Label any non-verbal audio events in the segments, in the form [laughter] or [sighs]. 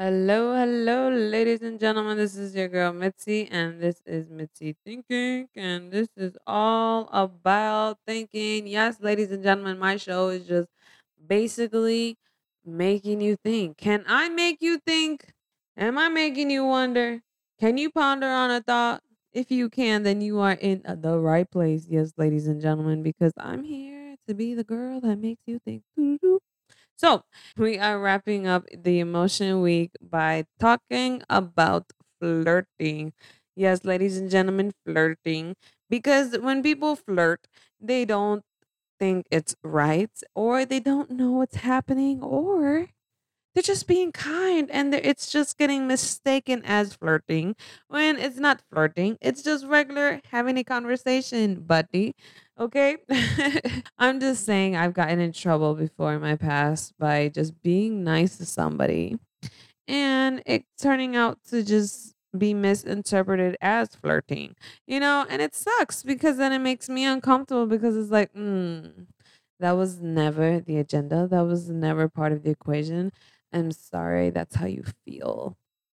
Hello, hello, ladies and gentlemen. This is your girl Mitzi, and this is Mitzi Thinking, and this is all about thinking. Yes, ladies and gentlemen, my show is just basically making you think. Can I make you think? Am I making you wonder? Can you ponder on a thought? If you can, then you are in the right place. Yes, ladies and gentlemen, because I'm here to be the girl that makes you think. Doo-doo-doo. So, we are wrapping up the emotion week by talking about flirting. Yes, ladies and gentlemen, flirting. Because when people flirt, they don't think it's right, or they don't know what's happening, or they're just being kind and it's just getting mistaken as flirting when it's not flirting. It's just regular having a conversation, buddy. Okay? [laughs] I'm just saying I've gotten in trouble before in my past by just being nice to somebody and it turning out to just be misinterpreted as flirting, you know, and it sucks because then it makes me uncomfortable because it's like, mm, that was never the agenda. That was never part of the equation. I'm sorry, that's how you feel,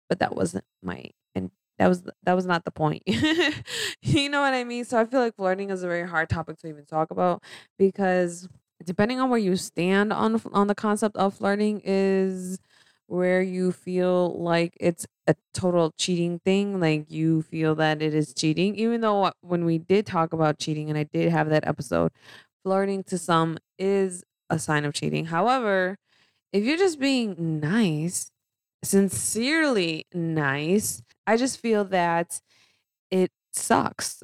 but that wasn't my and that was that was not the point. [laughs] you know what I mean? So I feel like flirting is a very hard topic to even talk about because depending on where you stand on on the concept of flirting is where you feel like it's a total cheating thing like you feel that it is cheating even though uh, when we did talk about cheating and I did have that episode flirting to some is a sign of cheating however if you're just being nice sincerely nice I just feel that it sucks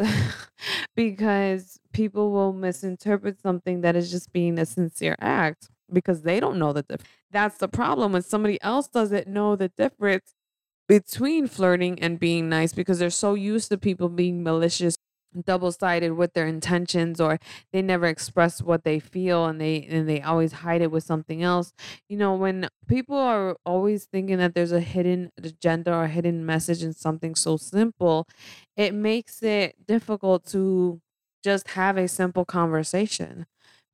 [laughs] because people will misinterpret something that is just being a sincere act because they don't know the difference. That's the problem when somebody else doesn't know the difference between flirting and being nice because they're so used to people being malicious double-sided with their intentions or they never express what they feel and they and they always hide it with something else you know when people are always thinking that there's a hidden agenda or hidden message in something so simple it makes it difficult to just have a simple conversation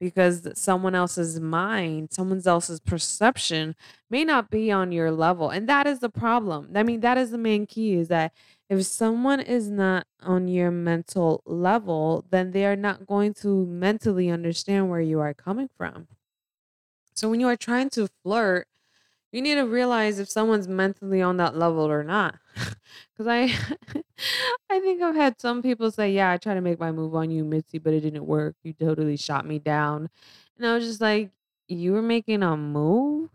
because someone else's mind, someone else's perception may not be on your level. And that is the problem. I mean, that is the main key is that if someone is not on your mental level, then they are not going to mentally understand where you are coming from. So when you are trying to flirt, you need to realize if someone's mentally on that level or not. [laughs] Because I, [laughs] I think I've had some people say, "Yeah, I tried to make my move on you, Mitzi, but it didn't work. You totally shot me down." And I was just like, "You were making a move?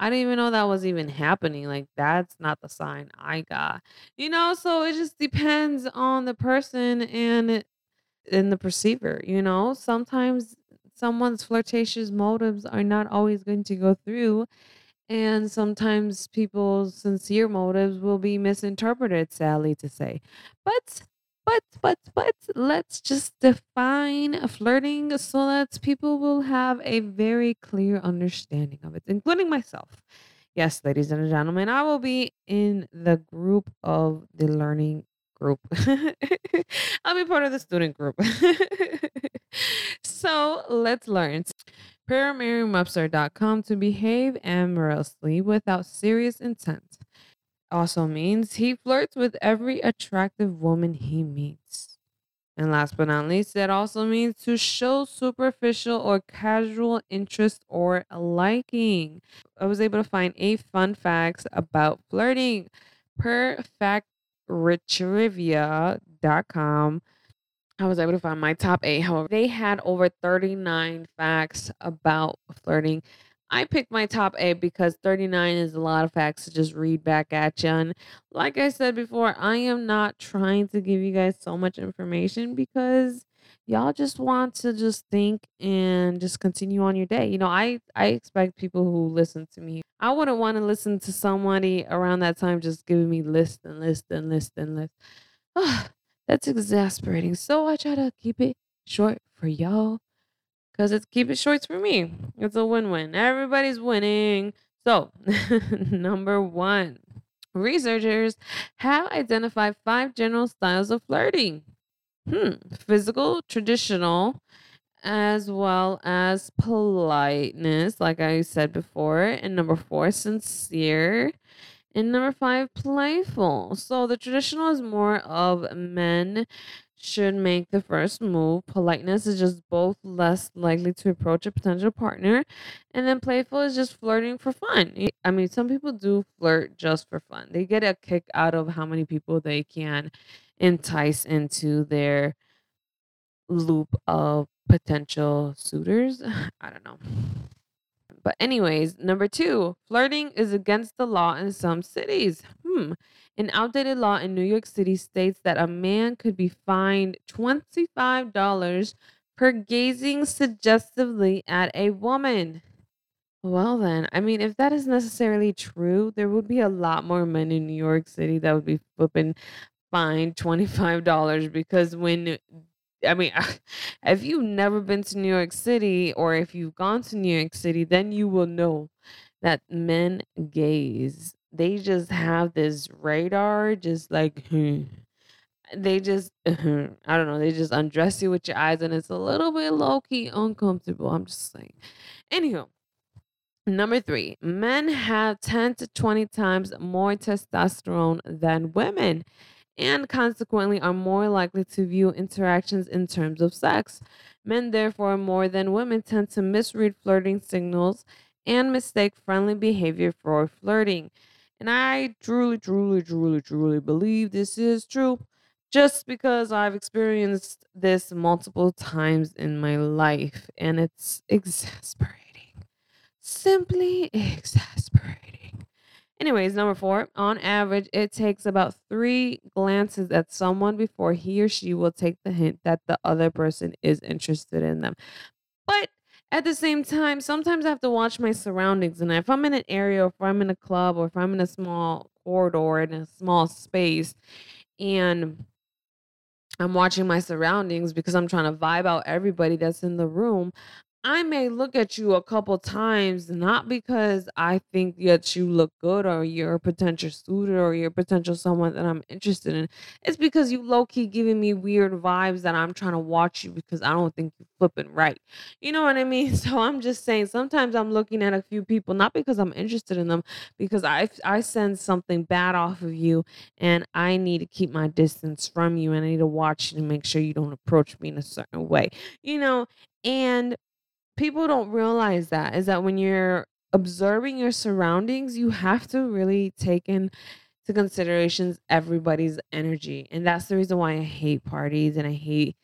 I didn't even know that was even happening. Like that's not the sign I got." You know, so it just depends on the person and and the perceiver. You know, sometimes someone's flirtatious motives are not always going to go through and sometimes people's sincere motives will be misinterpreted, sadly to say. But, but, but, but, let's just define flirting so that people will have a very clear understanding of it, including myself. Yes, ladies and gentlemen, I will be in the group of the learning group. [laughs] I'll be part of the student group. [laughs] so let's learn. Per Merriam-Webster.com, to behave amorously without serious intent also means he flirts with every attractive woman he meets. And last but not least, that also means to show superficial or casual interest or liking. I was able to find eight fun facts about flirting per factretriever.com. I was able to find my top eight. However, they had over 39 facts about flirting. I picked my top eight because 39 is a lot of facts to just read back at you. And like I said before, I am not trying to give you guys so much information because y'all just want to just think and just continue on your day. You know, I I expect people who listen to me. I wouldn't want to listen to somebody around that time just giving me list and list and list and list. [sighs] That's exasperating. So I try to keep it short for y'all because it's keep it short for me. It's a win-win. Everybody's winning. So, [laughs] number one, researchers have identified five general styles of flirting. Hmm, physical, traditional, as well as politeness, like I said before. And number four, sincere. And number five, playful. So the traditional is more of men should make the first move. Politeness is just both less likely to approach a potential partner. And then playful is just flirting for fun. I mean, some people do flirt just for fun. They get a kick out of how many people they can entice into their loop of potential suitors. [sighs] I don't know. But anyways, number two, flirting is against the law in some cities. Hmm. An outdated law in New York City states that a man could be fined $25 per gazing suggestively at a woman. Well then, I mean, if that is necessarily true, there would be a lot more men in New York City that would be flipping fined $25 because when I mean, [laughs] if you've never been to New York City or if you've gone to New York City, then you will know that men gaze. They just have this radar, just like hmm. they just [laughs] I don't know, they just undress you with your eyes, and it's a little bit low key uncomfortable. I'm just saying. Anywho, number three, men have 10 to 20 times more testosterone than women and consequently are more likely to view interactions in terms of sex. Men, therefore, more than women, tend to misread flirting signals and mistake friendly behavior for flirting. And I truly, truly, truly, truly believe this is true just because I've experienced this multiple times in my life and it's exasperating. Simply exasperating. Anyways, number four, on average, it takes about three glances at someone before he or she will take the hint that the other person is interested in them. But at the same time, sometimes I have to watch my surroundings. And if I'm in an area, or if I'm in a club, or if I'm in a small corridor in a small space, and I'm watching my surroundings because I'm trying to vibe out everybody that's in the room. I may look at you a couple times, not because I think that you look good or you're a potential suitor or you're a potential someone that I'm interested in. It's because you low key giving me weird vibes that I'm trying to watch you because I don't think you're flipping right. You know what I mean? [laughs] So I'm just saying sometimes I'm looking at a few people not because I'm interested in them, because I I sense something bad off of you and I need to keep my distance from you and I need to watch you to make sure you don't approach me in a certain way. You know, and people don't realize that is that when you're observing your surroundings, you have to really take into considerations everybody's energy. And that's the reason why I hate parties and I hate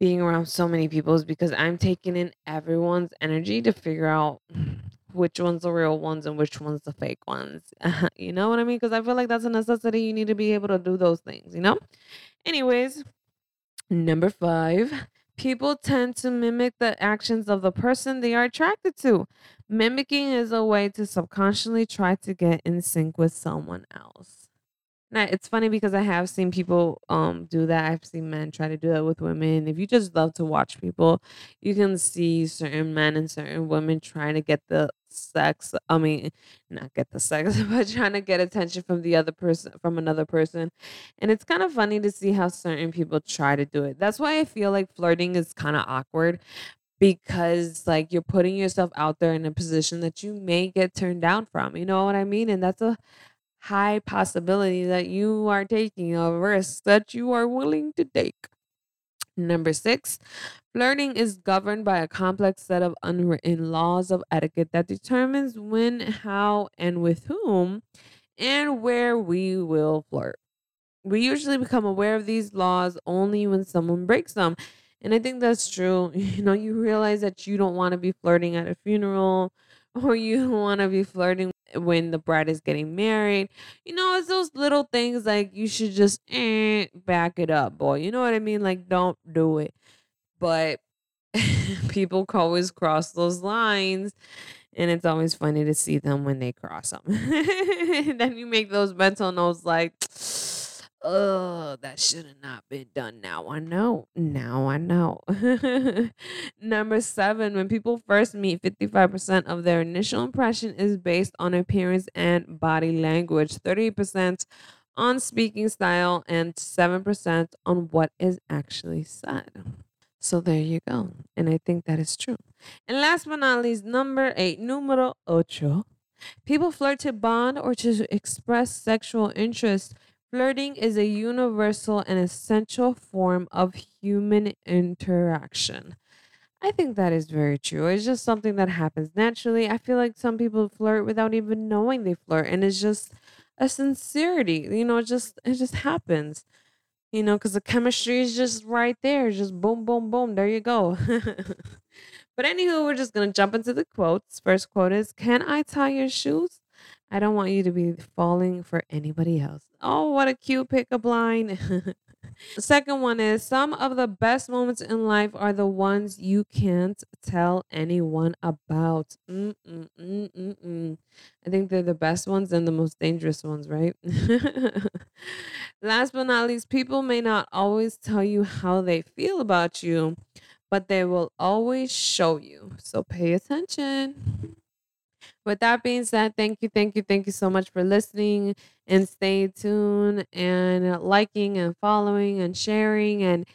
being around so many people is because I'm taking in everyone's energy to figure out which one's the real ones and which one's the fake ones. [laughs] you know what I mean? Because I feel like that's a necessity. You need to be able to do those things, you know? Anyways, Number five, people tend to mimic the actions of the person they are attracted to. Mimicking is a way to subconsciously try to get in sync with someone else. Now, it's funny because I have seen people um do that. I've seen men try to do that with women. If you just love to watch people, you can see certain men and certain women trying to get the sex. I mean, not get the sex, [laughs] but trying to get attention from the other person, from another person. And it's kind of funny to see how certain people try to do it. That's why I feel like flirting is kind of awkward because like you're putting yourself out there in a position that you may get turned down from. You know what I mean? And that's a high possibility that you are taking a risk that you are willing to take. Number six, flirting is governed by a complex set of unwritten laws of etiquette that determines when, how, and with whom and where we will flirt. We usually become aware of these laws only when someone breaks them. And I think that's true. [laughs] You know, you realize that you don't want to be flirting at a funeral or you don't want to be flirting when the bride is getting married. You know, it's those little things like you should just eh, back it up, boy. You know what I mean? Like, don't do it. But [laughs] people always cross those lines. And it's always funny to see them when they cross them. [laughs] then you make those mental notes like, Oh, that should have not been done. Now I know. Now I know. [laughs] Number seven, when people first meet, 55% of their initial impression is based on appearance and body language, 30% on speaking style, and 7% on what is actually said. So there you go. And I think that is true. And last but not least, number eight, numero ocho. People flirt to bond or to express sexual interest. Flirting is a universal and essential form of human interaction. I think that is very true. It's just something that happens naturally. I feel like some people flirt without even knowing they flirt, and it's just a sincerity. You know, it just it just happens. You know, because the chemistry is just right there. Just boom, boom, boom. There you go. [laughs] but anywho, we're just gonna jump into the quotes. First quote is Can I tie your shoes? I don't want you to be falling for anybody else. Oh, what a cute pickup line. [laughs] The second one is some of the best moments in life are the ones you can't tell anyone about. Mm-mm-mm-mm-mm. I think they're the best ones and the most dangerous ones, right? [laughs] Last but not least, people may not always tell you how they feel about you, but they will always show you. So pay attention. With that being said, thank you, thank you, thank you so much for listening and stay tuned and liking and following and sharing and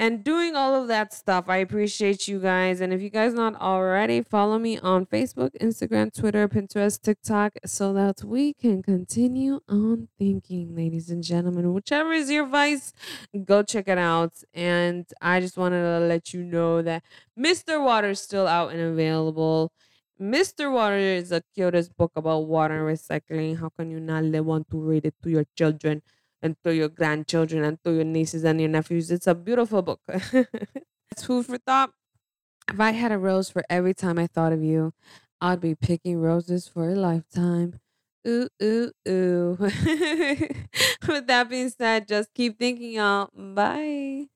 and doing all of that stuff. I appreciate you guys. And if you guys not already, follow me on Facebook, Instagram, Twitter, Pinterest, TikTok, so that we can continue on thinking, ladies and gentlemen. Whichever is your vice, go check it out. And I just wanted to let you know that Mr. Water is still out and available. Mr. Water is the cutest book about water recycling. How can you not want to read it to your children and to your grandchildren and to your nieces and your nephews? It's a beautiful book. [laughs] it's food for thought. If I had a rose for every time I thought of you, I'd be picking roses for a lifetime. Ooh, ooh, ooh. [laughs] With that being said, just keep thinking, y'all. Bye.